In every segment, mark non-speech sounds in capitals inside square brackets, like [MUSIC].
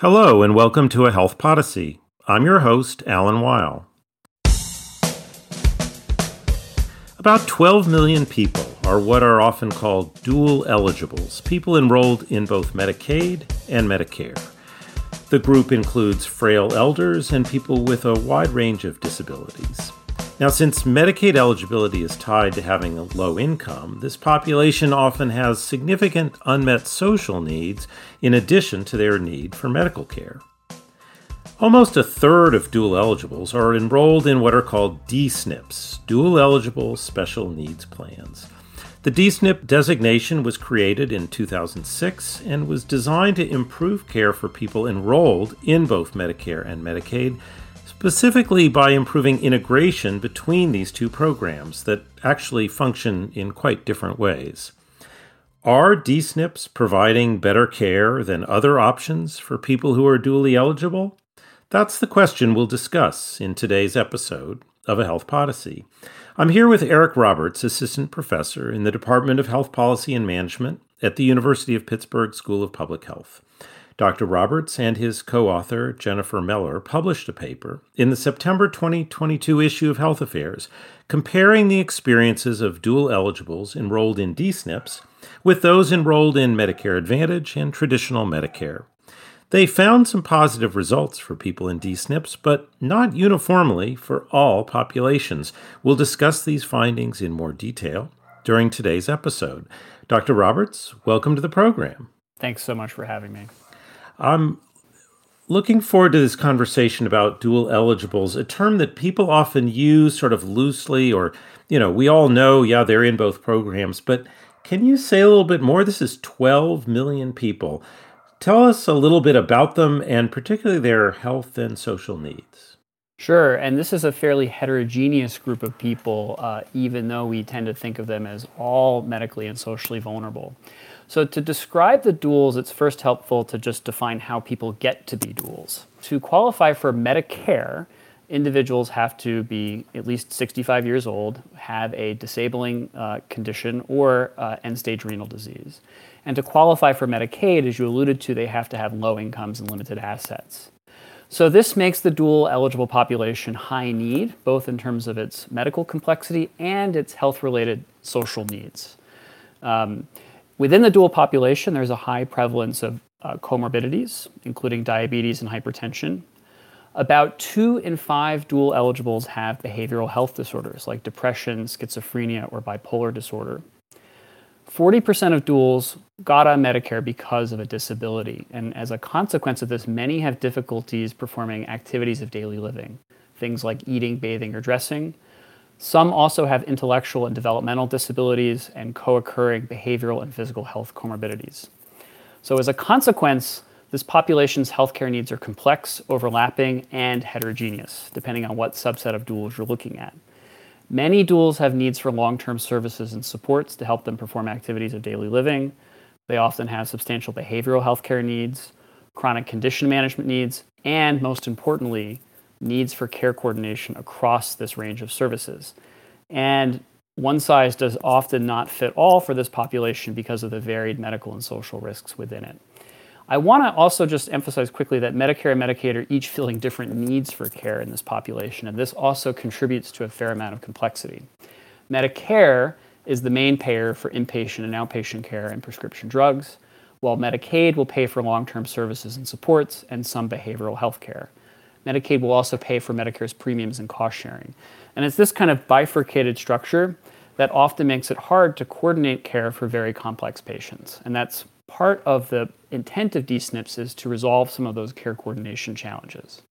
Hello, and welcome to A Health Podyssey. I'm your host, Alan Weil. About 12 million people are what are often called dual eligibles, people enrolled in both Medicaid and Medicare. The group includes frail elders and people with a wide range of disabilities. Now, since Medicaid eligibility is tied to having a low income, this population often has significant unmet social needs in addition to their need for medical care. Almost a third of dual eligibles are enrolled in what are called DSNPs, Dual Eligible Special Needs Plans. The DSNP designation was created in 2006 and was designed to improve care for people enrolled in both Medicare and Medicaid specifically by improving integration between these two programs that actually function in quite different ways. Are DSNPs providing better care than other options for people who are dually eligible? That's the question we'll discuss in today's episode of A Health Podyssey. I'm here with Eric Roberts, Assistant Professor in the Department of Health Policy and Management at the University of Pittsburgh School of Public Health. Dr. Roberts and his co author, Jennifer Mellor, published a paper in the September 2022 issue of Health Affairs comparing the experiences of dual eligibles enrolled in DSNPs with those enrolled in Medicare Advantage and traditional Medicare. They found some positive results for people in DSNPs, but not uniformly for all populations. We'll discuss these findings in more detail during today's episode. Dr. Roberts, welcome to the program. Thanks so much for having me. I'm looking forward to this conversation about dual eligibles, a term that people often use sort of loosely, or, you know, we all know, yeah, they're in both programs, but can you say a little bit more? This is 12 million people. Tell us a little bit about them and particularly their health and social needs. Sure, and this is a fairly heterogeneous group of people, uh, even though we tend to think of them as all medically and socially vulnerable. So to describe the duals, it's first helpful to just define how people get to be duals. To qualify for Medicare, individuals have to be at least 65 years old, have a disabling uh, condition, or uh, end stage renal disease. And to qualify for Medicaid, as you alluded to, they have to have low incomes and limited assets. So this makes the dual eligible population high need, both in terms of its medical complexity and its health related social needs. Um, Within the dual population, there's a high prevalence of uh, comorbidities, including diabetes and hypertension. About two in five dual eligibles have behavioral health disorders like depression, schizophrenia, or bipolar disorder. 40% of duals got on Medicare because of a disability, and as a consequence of this, many have difficulties performing activities of daily living, things like eating, bathing, or dressing, some also have intellectual and developmental disabilities and co occurring behavioral and physical health comorbidities. So, as a consequence, this population's healthcare needs are complex, overlapping, and heterogeneous, depending on what subset of duals you're looking at. Many duals have needs for long term services and supports to help them perform activities of daily living. They often have substantial behavioral healthcare needs, chronic condition management needs, and most importantly, needs for care coordination across this range of services. And one size does often not fit all for this population because of the varied medical and social risks within it. I want to also just emphasize quickly that Medicare and Medicaid are each filling different needs for care in this population, and this also contributes to a fair amount of complexity. Medicare is the main payer for inpatient and outpatient care and prescription drugs, while Medicaid will pay for long term services and supports and some behavioral health care. Medicaid will also pay for Medicare's premiums and cost sharing. And it's this kind of bifurcated structure that often makes it hard to coordinate care for very complex patients. And that's part of the intent of DSNPs is to resolve some of those care coordination challenges.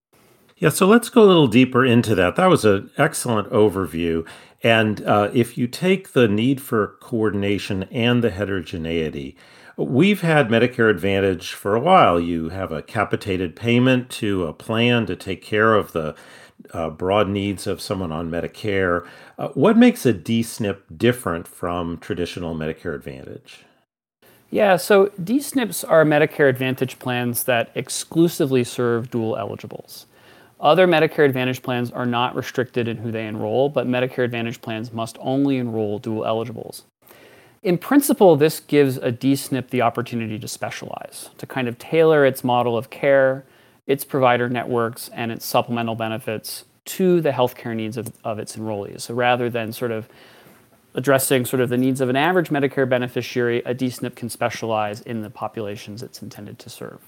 Yeah, so let's go a little deeper into that. That was an excellent overview. And uh, if you take the need for coordination and the heterogeneity, We've had Medicare Advantage for a while. You have a capitated payment to a plan to take care of the uh, broad needs of someone on Medicare. Uh, what makes a DSNP different from traditional Medicare Advantage? Yeah, so DSNPs are Medicare Advantage plans that exclusively serve dual eligibles. Other Medicare Advantage plans are not restricted in who they enroll, but Medicare Advantage plans must only enroll dual eligibles. In principle, this gives a DSNP the opportunity to specialize, to kind of tailor its model of care, its provider networks, and its supplemental benefits to the healthcare needs of, of its enrollees. So rather than sort of addressing sort of the needs of an average Medicare beneficiary, a DSNP can specialize in the populations it's intended to serve.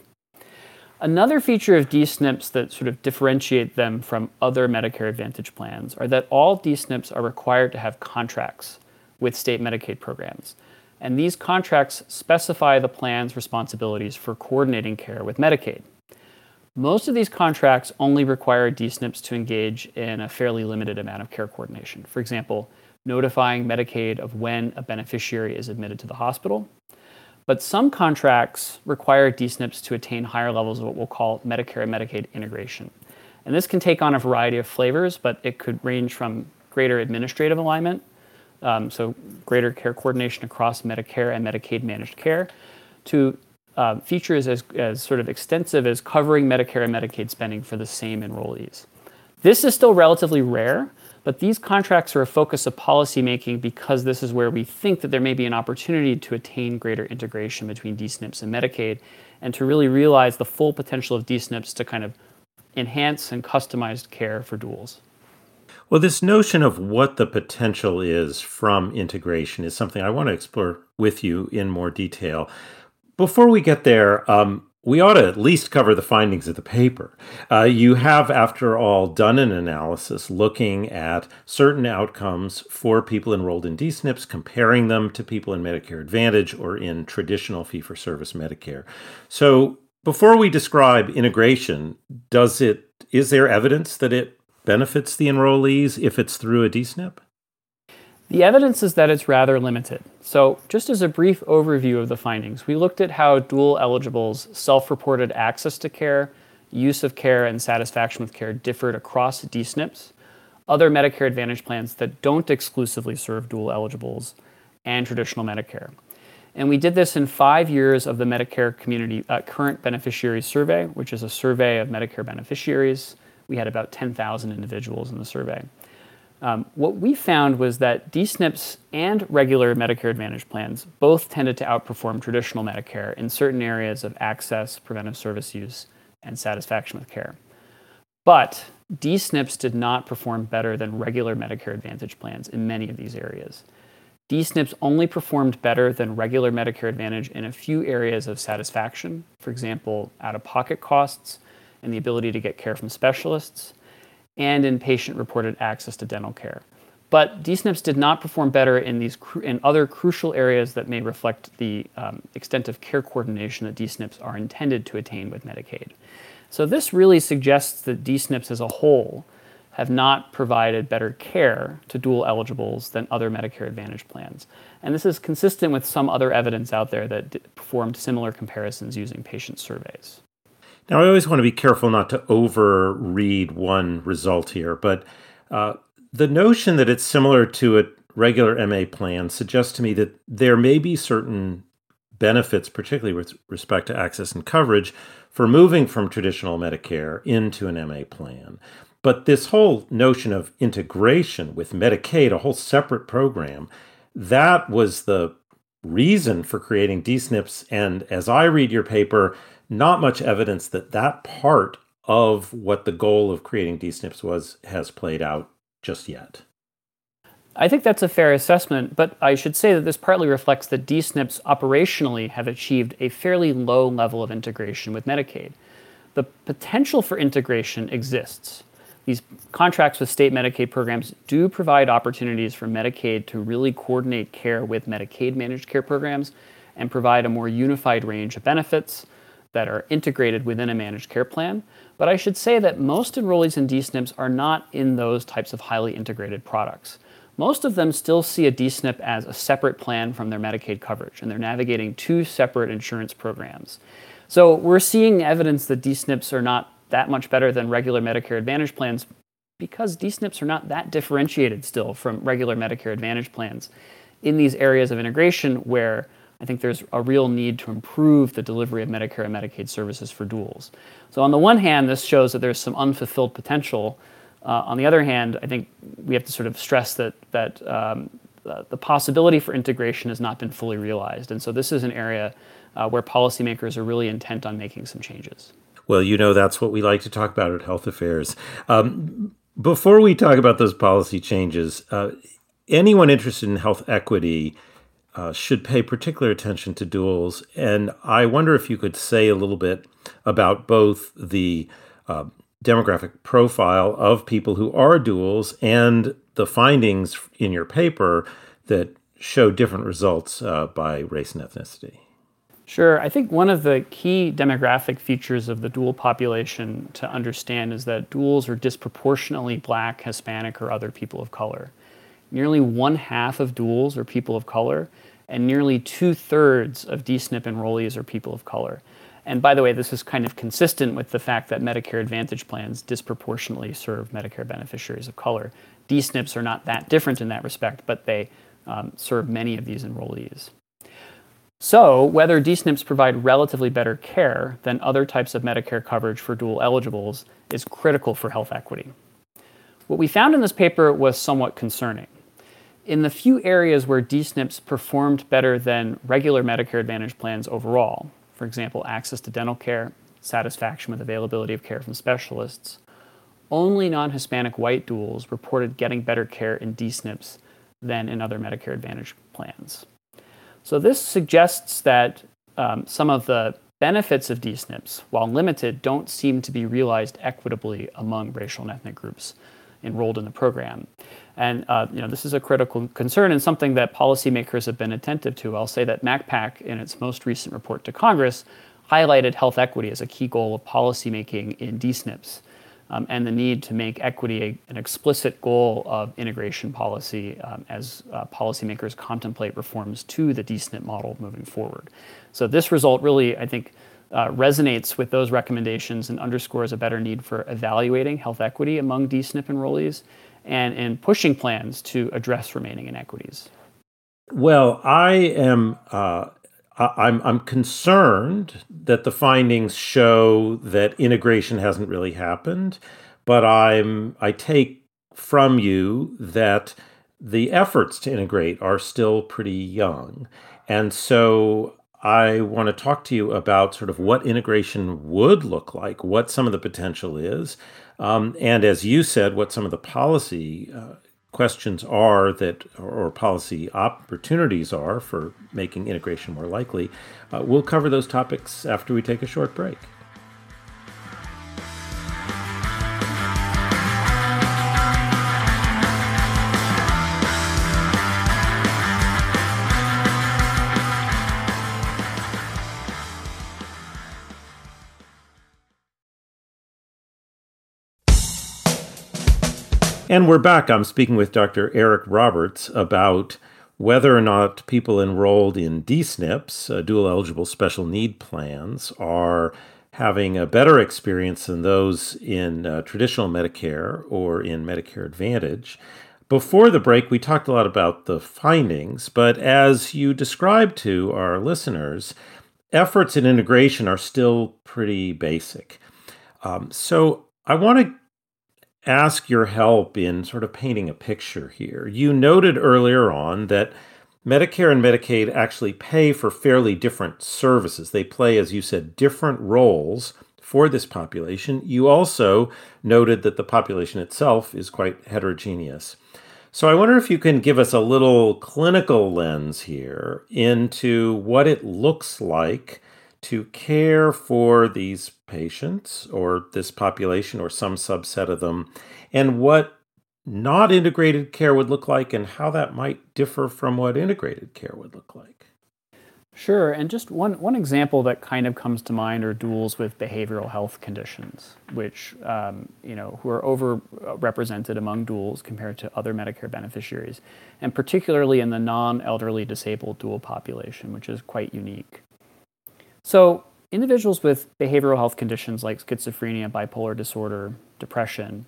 Another feature of DSNPs that sort of differentiate them from other Medicare Advantage plans are that all DSNPs are required to have contracts with state Medicaid programs. And these contracts specify the plan's responsibilities for coordinating care with Medicaid. Most of these contracts only require DSNPs to engage in a fairly limited amount of care coordination. For example, notifying Medicaid of when a beneficiary is admitted to the hospital but some contracts require DSNPs to attain higher levels of what we'll call Medicare and Medicaid integration. And this can take on a variety of flavors, but it could range from greater administrative alignment, um, so greater care coordination across Medicare and Medicaid managed care, to uh, features as, as sort of extensive as covering Medicare and Medicaid spending for the same enrollees. This is still relatively rare, but these contracts are a focus of policymaking because this is where we think that there may be an opportunity to attain greater integration between DSNPs and Medicaid and to really realize the full potential of DSNPs to kind of enhance and customize care for duals. Well, this notion of what the potential is from integration is something I want to explore with you in more detail. Before we get there, um, we ought to at least cover the findings of the paper. Uh, you have, after all, done an analysis looking at certain outcomes for people enrolled in DSNPs, comparing them to people in Medicare Advantage or in traditional fee for service Medicare. So, before we describe integration, does it is there evidence that it benefits the enrollees if it's through a DSNP? The evidence is that it's rather limited. So, just as a brief overview of the findings, we looked at how dual eligibles' self reported access to care, use of care, and satisfaction with care differed across DSNPs, other Medicare Advantage plans that don't exclusively serve dual eligibles, and traditional Medicare. And we did this in five years of the Medicare Community uh, Current Beneficiaries Survey, which is a survey of Medicare beneficiaries. We had about 10,000 individuals in the survey. Um, what we found was that DSNPs and regular Medicare Advantage plans both tended to outperform traditional Medicare in certain areas of access, preventive service use, and satisfaction with care. But DSNPs did not perform better than regular Medicare Advantage plans in many of these areas. DSNPs only performed better than regular Medicare Advantage in a few areas of satisfaction, for example, out of pocket costs and the ability to get care from specialists and in patient reported access to dental care. But DSNPs did not perform better in these cru- in other crucial areas that may reflect the um, extent of care coordination that DSNPs are intended to attain with Medicaid. So this really suggests that DSNPs as a whole have not provided better care to dual eligibles than other Medicare Advantage plans. And this is consistent with some other evidence out there that d- performed similar comparisons using patient surveys. Now, I always want to be careful not to overread one result here, but uh, the notion that it's similar to a regular MA plan suggests to me that there may be certain benefits, particularly with respect to access and coverage, for moving from traditional Medicare into an MA plan. But this whole notion of integration with Medicaid, a whole separate program, that was the reason for creating DSNPs. And as I read your paper, not much evidence that that part of what the goal of creating DSNPs was has played out just yet. I think that's a fair assessment, but I should say that this partly reflects that DSNPs operationally have achieved a fairly low level of integration with Medicaid. The potential for integration exists. These contracts with state Medicaid programs do provide opportunities for Medicaid to really coordinate care with Medicaid managed care programs and provide a more unified range of benefits that are integrated within a managed care plan. But I should say that most enrollees in DSNPs are not in those types of highly integrated products. Most of them still see a DSNP as a separate plan from their Medicaid coverage, and they're navigating two separate insurance programs. So we're seeing evidence that DSNPs are not that much better than regular Medicare Advantage plans because DSNPs are not that differentiated still from regular Medicare Advantage plans in these areas of integration where I think there's a real need to improve the delivery of Medicare and Medicaid services for duals. So, on the one hand, this shows that there's some unfulfilled potential. Uh, on the other hand, I think we have to sort of stress that, that um, the possibility for integration has not been fully realized. And so this is an area uh, where policymakers are really intent on making some changes. Well, you know, that's what we like to talk about at Health Affairs. Um, before we talk about those policy changes, uh, anyone interested in health equity uh, should pay particular attention to duals. And I wonder if you could say a little bit about both the uh, demographic profile of people who are duals and the findings in your paper that show different results uh, by race and ethnicity. Sure. I think one of the key demographic features of the dual population to understand is that duals are disproportionately black, Hispanic, or other people of color. Nearly one half of duals are people of color, and nearly two thirds of DSNP enrollees are people of color. And by the way, this is kind of consistent with the fact that Medicare Advantage plans disproportionately serve Medicare beneficiaries of color. DSNPs are not that different in that respect, but they um, serve many of these enrollees. So, whether DSNPs provide relatively better care than other types of Medicare coverage for dual eligibles is critical for health equity. What we found in this paper was somewhat concerning. In the few areas where DSNPs performed better than regular Medicare Advantage plans overall, for example, access to dental care, satisfaction with availability of care from specialists, only non Hispanic white duals reported getting better care in DSNPs than in other Medicare Advantage plans. So, this suggests that um, some of the benefits of DSNPs, while limited, don't seem to be realized equitably among racial and ethnic groups enrolled in the program. And uh, you know, this is a critical concern and something that policymakers have been attentive to. I'll say that MACPAC, in its most recent report to Congress, highlighted health equity as a key goal of policymaking in DSNPs. Um, and the need to make equity a, an explicit goal of integration policy um, as uh, policymakers contemplate reforms to the DSNP model moving forward. So, this result really, I think, uh, resonates with those recommendations and underscores a better need for evaluating health equity among DSNP enrollees and in pushing plans to address remaining inequities? Well, I am. Uh, I'm, I'm concerned that the findings show that integration hasn't really happened, but I'm I take from you that the efforts to integrate are still pretty young, and so I want to talk to you about sort of what integration would look like, what some of the potential is, um, and as you said, what some of the policy uh, questions are that, or policy opportunities are for making integration more likely. Uh, we'll cover those topics after we take a short break. And we're back. I'm speaking with Dr. Eric Roberts about whether or not people enrolled in DSNPs, uh, dual eligible special need plans, are having a better experience than those in uh, traditional Medicare or in Medicare Advantage. Before the break, we talked a lot about the findings, but as you described to our listeners, efforts in integration are still pretty basic. Um, so I want to ask your help in sort of painting a picture here. You noted earlier on that Medicare and Medicaid actually pay for fairly different services. They play, as you said, different roles for this population. You also noted that the population itself is quite heterogeneous. So I wonder if you can give us a little clinical lens here into what it looks like to care for these patients or this population or some subset of them, and what not integrated care would look like and how that might differ from what integrated care would look like. Sure, and just one, one example that kind of comes to mind are duals with behavioral health conditions, which um, you know who are overrepresented among duals compared to other Medicare beneficiaries, and particularly in the non-elderly disabled dual population, which is quite unique. So, individuals with behavioral health conditions like schizophrenia, bipolar disorder, depression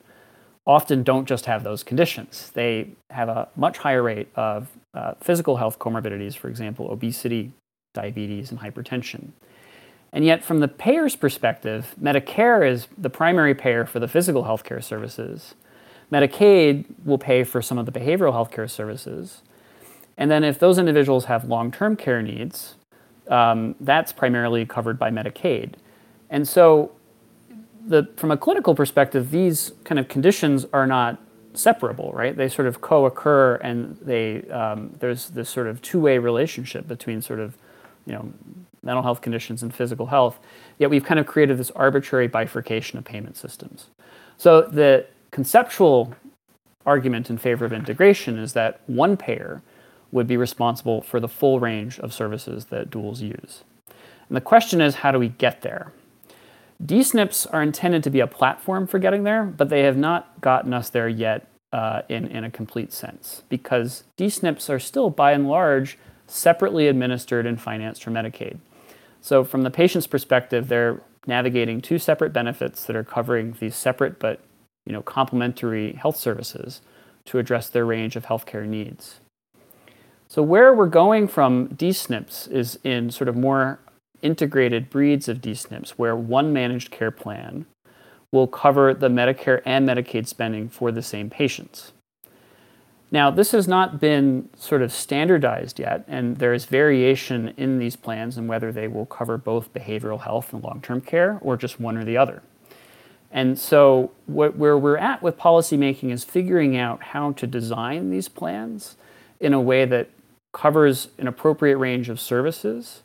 often don't just have those conditions. They have a much higher rate of uh, physical health comorbidities, for example, obesity, diabetes, and hypertension. And yet, from the payer's perspective, Medicare is the primary payer for the physical health care services. Medicaid will pay for some of the behavioral health care services. And then if those individuals have long term care needs, um, that's primarily covered by Medicaid. And so, the, from a clinical perspective, these kind of conditions are not separable, right? They sort of co-occur, and they um, there's this sort of two-way relationship between sort of you know mental health conditions and physical health. Yet we've kind of created this arbitrary bifurcation of payment systems. So the conceptual argument in favor of integration is that one payer would be responsible for the full range of services that duals use. And the question is, how do we get there? DSNPs are intended to be a platform for getting there, but they have not gotten us there yet uh, in, in a complete sense because DSNPs are still, by and large, separately administered and financed from Medicaid. So, from the patient's perspective, they're navigating two separate benefits that are covering these separate but you know, complementary health services to address their range of healthcare needs. So, where we're going from DSNPs is in sort of more integrated breeds of DSNPs where one managed care plan will cover the Medicare and Medicaid spending for the same patients. Now, this has not been sort of standardized yet, and there is variation in these plans and whether they will cover both behavioral health and long term care or just one or the other. And so, what, where we're at with policymaking is figuring out how to design these plans in a way that covers an appropriate range of services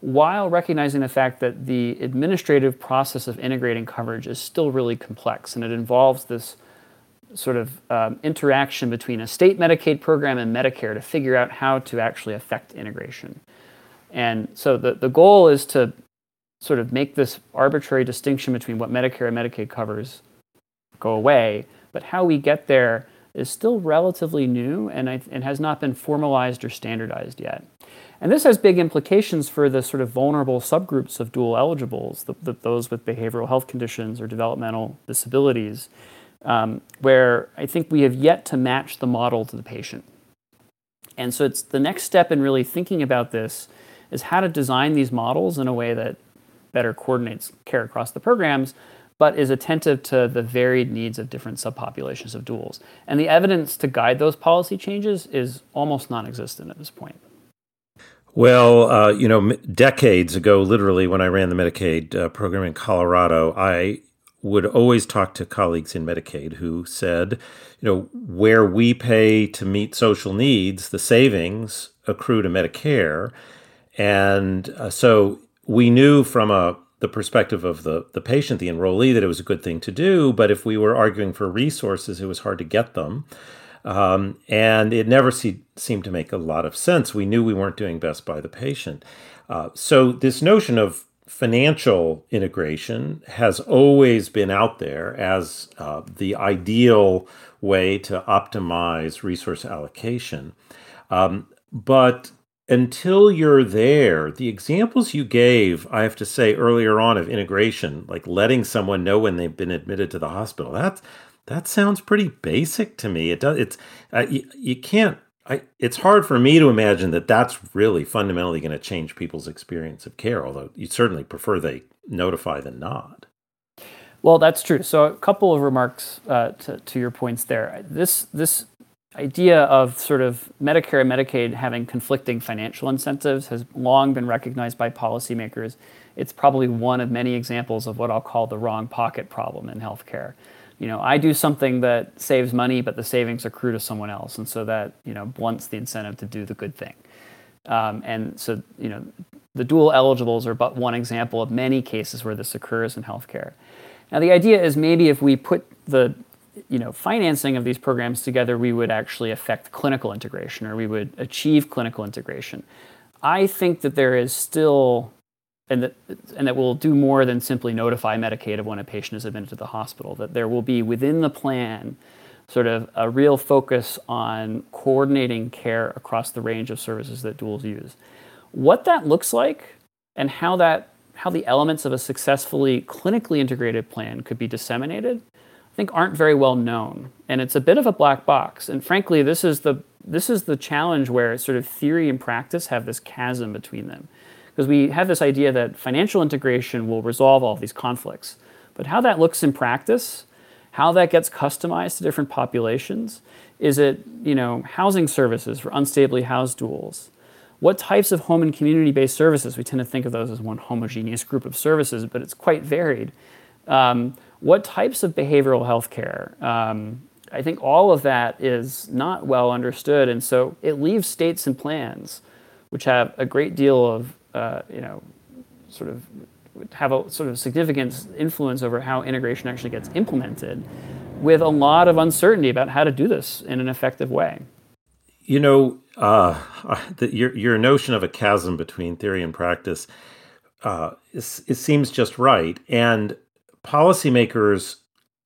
while recognizing the fact that the administrative process of integrating coverage is still really complex and it involves this sort of um, interaction between a state Medicaid program and Medicare to figure out how to actually affect integration. And so the, the goal is to sort of make this arbitrary distinction between what Medicare and Medicaid covers go away, but how we get there is still relatively new and, and has not been formalized or standardized yet. And this has big implications for the sort of vulnerable subgroups of dual eligibles, the, the, those with behavioral health conditions or developmental disabilities, um, where I think we have yet to match the model to the patient. And so it's the next step in really thinking about this is how to design these models in a way that better coordinates care across the programs, but is attentive to the varied needs of different subpopulations of duals. And the evidence to guide those policy changes is almost non existent at this point. Well, uh, you know, decades ago, literally, when I ran the Medicaid uh, program in Colorado, I would always talk to colleagues in Medicaid who said, you know, where we pay to meet social needs, the savings accrue to Medicare. And uh, so we knew from a the perspective of the, the patient, the enrollee, that it was a good thing to do. But if we were arguing for resources, it was hard to get them. Um, and it never see, seemed to make a lot of sense. We knew we weren't doing best by the patient. Uh, so, this notion of financial integration has always been out there as uh, the ideal way to optimize resource allocation. Um, but until you're there, the examples you gave, I have to say earlier on of integration, like letting someone know when they've been admitted to the hospital, that's that sounds pretty basic to me. It does. It's uh, you, you can't. I, it's hard for me to imagine that that's really fundamentally going to change people's experience of care. Although you certainly prefer they notify than not. Well, that's true. So a couple of remarks uh, to, to your points there. This this idea of sort of Medicare and Medicaid having conflicting financial incentives has long been recognized by policymakers. It's probably one of many examples of what I'll call the wrong pocket problem in healthcare you know, I do something that saves money, but the savings accrue to someone else, and so that you know blunts the incentive to do the good thing. Um, and so, you know, the dual eligibles are but one example of many cases where this occurs in healthcare. Now, the idea is maybe if we put the you know financing of these programs together, we would actually affect clinical integration, or we would achieve clinical integration. I think that there is still and that, and that will do more than simply notify Medicaid of when a patient is admitted to the hospital. That there will be within the plan sort of a real focus on coordinating care across the range of services that duals use. What that looks like and how that how the elements of a successfully clinically integrated plan could be disseminated, think aren't very well known. And it's a bit of a black box. And frankly, this is the this is the challenge where sort of theory and practice have this chasm between them because we have this idea that financial integration will resolve all these conflicts. But how that looks in practice how that gets customized to different populations. Is it, you know, housing services for unstably housed duals? What types of home and community-based services? We tend to think of those as one homogeneous group of services, but it's quite varied. Um, what types of behavioral health care? Um, I think all of that is not well understood, and so it leaves states and plans, which have a great deal of, uh, you know, sort of have a sort of significant influence over how integration actually gets implemented, with a lot of uncertainty about how to do this in an effective way. You know, uh, [LAUGHS] the, your your notion of a chasm between theory and practice, uh, is, it seems just right, and policymakers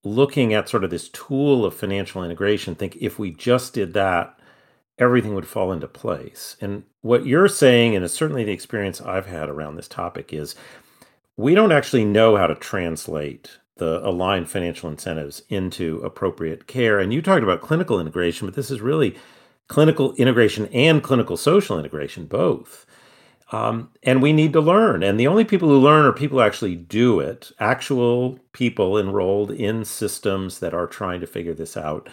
looking at sort of this tool of financial integration think if we just did that, everything would fall into place. And what you're saying, and it's certainly the experience I've had around this topic, is we don't actually know how to translate the aligned financial incentives into appropriate care. And you talked about clinical integration, but this is really clinical integration and clinical social integration, both. Um, and we need to learn. And the only people who learn are people who actually do it, actual people enrolled in systems that are trying to figure this out.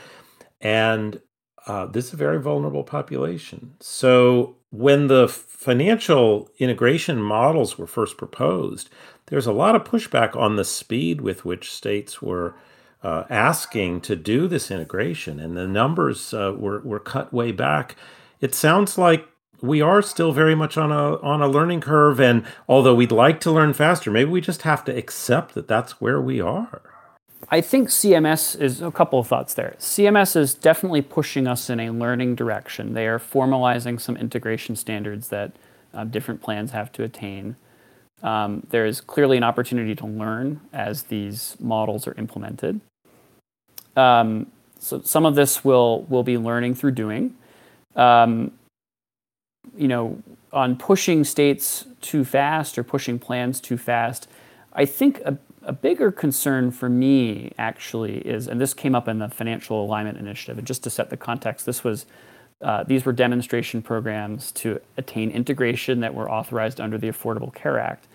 And uh, this is a very vulnerable population. So when the financial integration models were first proposed, there's a lot of pushback on the speed with which states were uh, asking to do this integration, and the numbers uh, were were cut way back. It sounds like we are still very much on a on a learning curve, and although we'd like to learn faster, maybe we just have to accept that that's where we are. I think CMS is a couple of thoughts there. CMS is definitely pushing us in a learning direction. They are formalizing some integration standards that uh, different plans have to attain. Um, there is clearly an opportunity to learn as these models are implemented. Um, so some of this will will be learning through doing. Um, you know, on pushing states too fast or pushing plans too fast, I think a, a bigger concern for me actually is, and this came up in the financial alignment initiative, and just to set the context, this was uh, these were demonstration programs to attain integration that were authorized under the Affordable Care Act.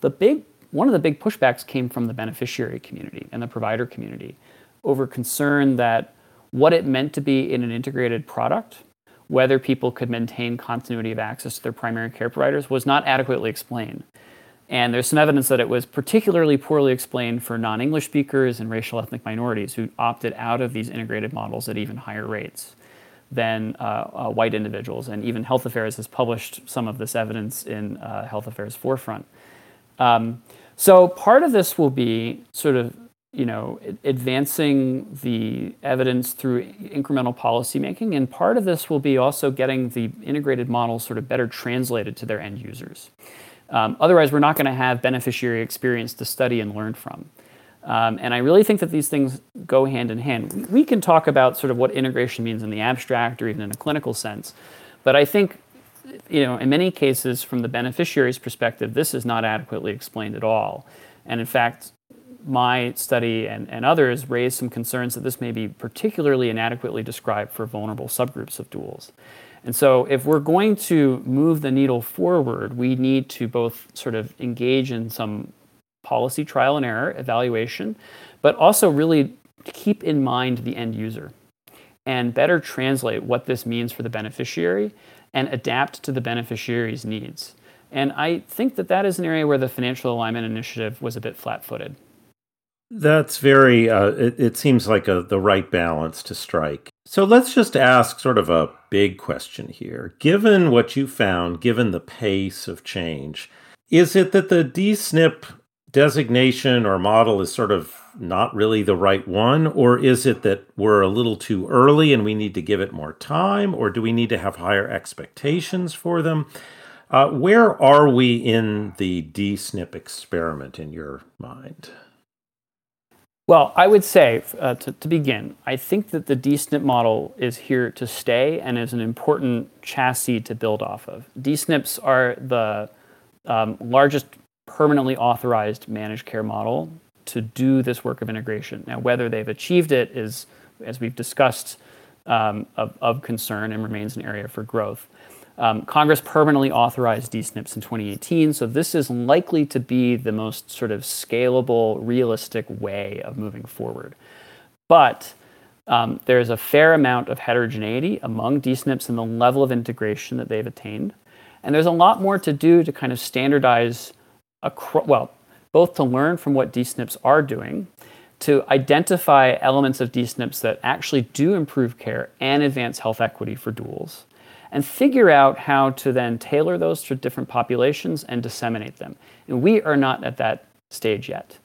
The big one of the big pushbacks came from the beneficiary community and the provider community over concern that what it meant to be in an integrated product, whether people could maintain continuity of access to their primary care providers, was not adequately explained. And there's some evidence that it was particularly poorly explained for non English speakers and racial ethnic minorities who opted out of these integrated models at even higher rates than uh, uh, white individuals. And even Health Affairs has published some of this evidence in uh, Health Affairs Forefront. Um, so part of this will be sort of you know, advancing the evidence through incremental policymaking, and part of this will be also getting the integrated models sort of better translated to their end users. Um, otherwise, we're not going to have beneficiary experience to study and learn from. Um, and I really think that these things go hand in hand. We can talk about sort of what integration means in the abstract or even in a clinical sense, but I think, you know, in many cases, from the beneficiary's perspective, this is not adequately explained at all. And in fact, my study and, and others raise some concerns that this may be particularly inadequately described for vulnerable subgroups of duals. And so, if we're going to move the needle forward, we need to both sort of engage in some policy trial and error evaluation, but also really keep in mind the end user and better translate what this means for the beneficiary and adapt to the beneficiary's needs. And I think that that is an area where the Financial Alignment Initiative was a bit flat footed. That's very, uh, it, it, seems like a, the right balance to strike. So let's just ask sort of a big question here. Given what you found, given the pace of change, is it that the DSNP designation or model is sort of not really the right one? Or is it that we're a little too early and we need to give it more time? Or do we need to have higher expectations for them? Uh, where are we in the DSNP experiment in your mind? Well, I would say, uh, to, to, begin, I think that the DSNP model is here to stay and is an important chassis to build off of. DSNPs are the um, largest permanently authorized managed care model to do this work of integration. Now, whether they've achieved it is, as we've discussed, um, of, of concern and remains an area for growth. Um, Congress permanently authorized DSNPs in 2018, so this is likely to be the most sort of scalable, realistic way of moving forward. But um, there's a fair amount of heterogeneity among DSNPs and the level of integration that they've attained. And there's a lot more to do to kind of standardize, acro- well, both to learn from what DSNPs are doing, to identify elements of DSNPs that actually do improve care and advance health equity for duals, and figure out how to then tailor those to different populations and disseminate them. And we are not at that stage yet.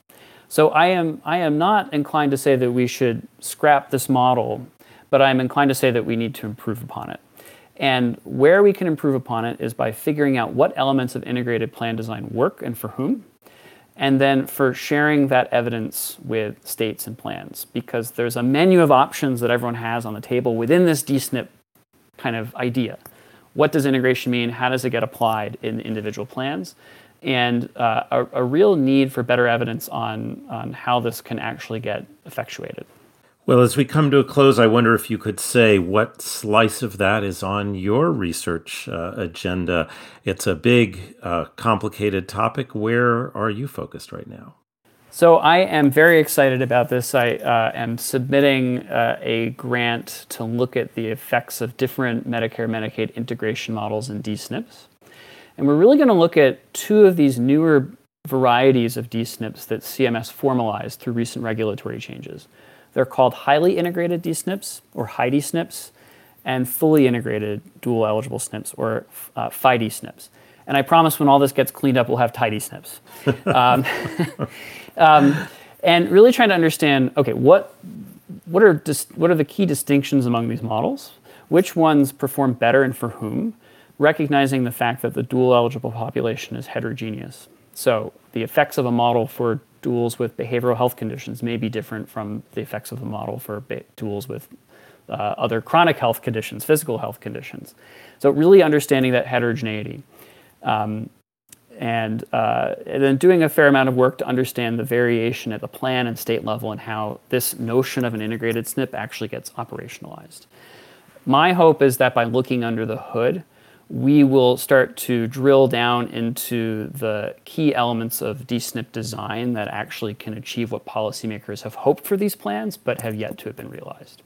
So I am, I am not inclined to say that we should scrap this model, but I'm inclined to say that we need to improve upon it. And where we can improve upon it is by figuring out what elements of integrated plan design work and for whom, and then for sharing that evidence with states and plans, because there's a menu of options that everyone has on the table within this DSNP kind of idea. What does integration mean? How does it get applied in individual plans? And uh, a, a real need for better evidence on, on how this can actually get effectuated. Well, as we come to a close, I wonder if you could say what slice of that is on your research uh, agenda. It's a big, uh, complicated topic. Where are you focused right now? So, I am very excited about this. I uh, am submitting uh, a grant to look at the effects of different Medicare Medicaid integration models in DSNPs. And we're really going to look at two of these newer varieties of DSNPs that CMS formalized through recent regulatory changes. They're called highly integrated DSNPs or HIDE SNPs and fully integrated dual eligible SNPs or uh, FIDE SNPs. And I promise when all this gets cleaned up, we'll have tidy SNPs. [LAUGHS] um, [LAUGHS] um, and really trying to understand okay, what, what, are dis- what are the key distinctions among these models? Which ones perform better and for whom? Recognizing the fact that the dual eligible population is heterogeneous. So the effects of a model for duals with behavioral health conditions may be different from the effects of the model for ba- duals with uh, other chronic health conditions, physical health conditions. So, really understanding that heterogeneity. Um, and, uh, and, then doing a fair amount of work to understand the variation at the plan and state level and how this notion of an integrated SNP actually gets operationalized. My hope is that by looking under the hood, we will start to drill down into the key elements of DSNP design that actually can achieve what policymakers have hoped for these plans but have yet to have been realized.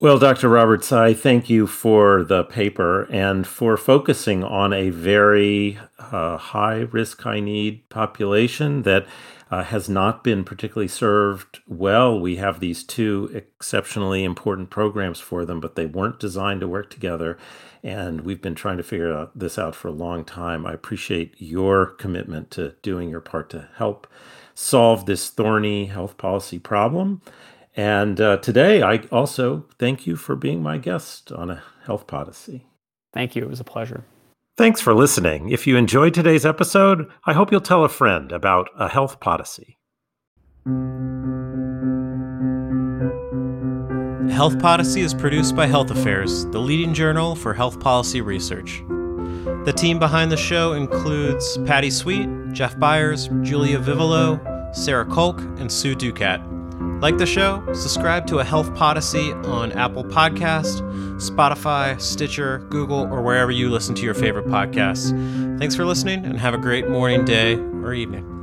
Well, Dr. Roberts, I thank you for the paper and for focusing on a very uh, high risk, high need population that uh, has not been particularly served well. We have these two exceptionally important programs for them, but they weren't designed to work together. And we've been trying to figure out this out for a long time. I appreciate your commitment to doing your part to help solve this thorny health policy problem. And uh, today, I also thank you for being my guest on a Health Podyssey. Thank you. It was a pleasure. Thanks for listening. If you enjoyed today's episode, I hope you'll tell a friend about a Health Podyssey. Health Podyssey is produced by Health Affairs, the leading journal for health policy research. The team behind the show includes Patty Sweet, Jeff Byers, Julia Vivolo, Sarah Kolk, and Sue Ducat. Like the show? Subscribe to a Health Podyssey on Apple Podcast, Spotify, Stitcher, Google, or wherever you listen to your favorite podcasts. Thanks for listening and have a great morning, day, or evening.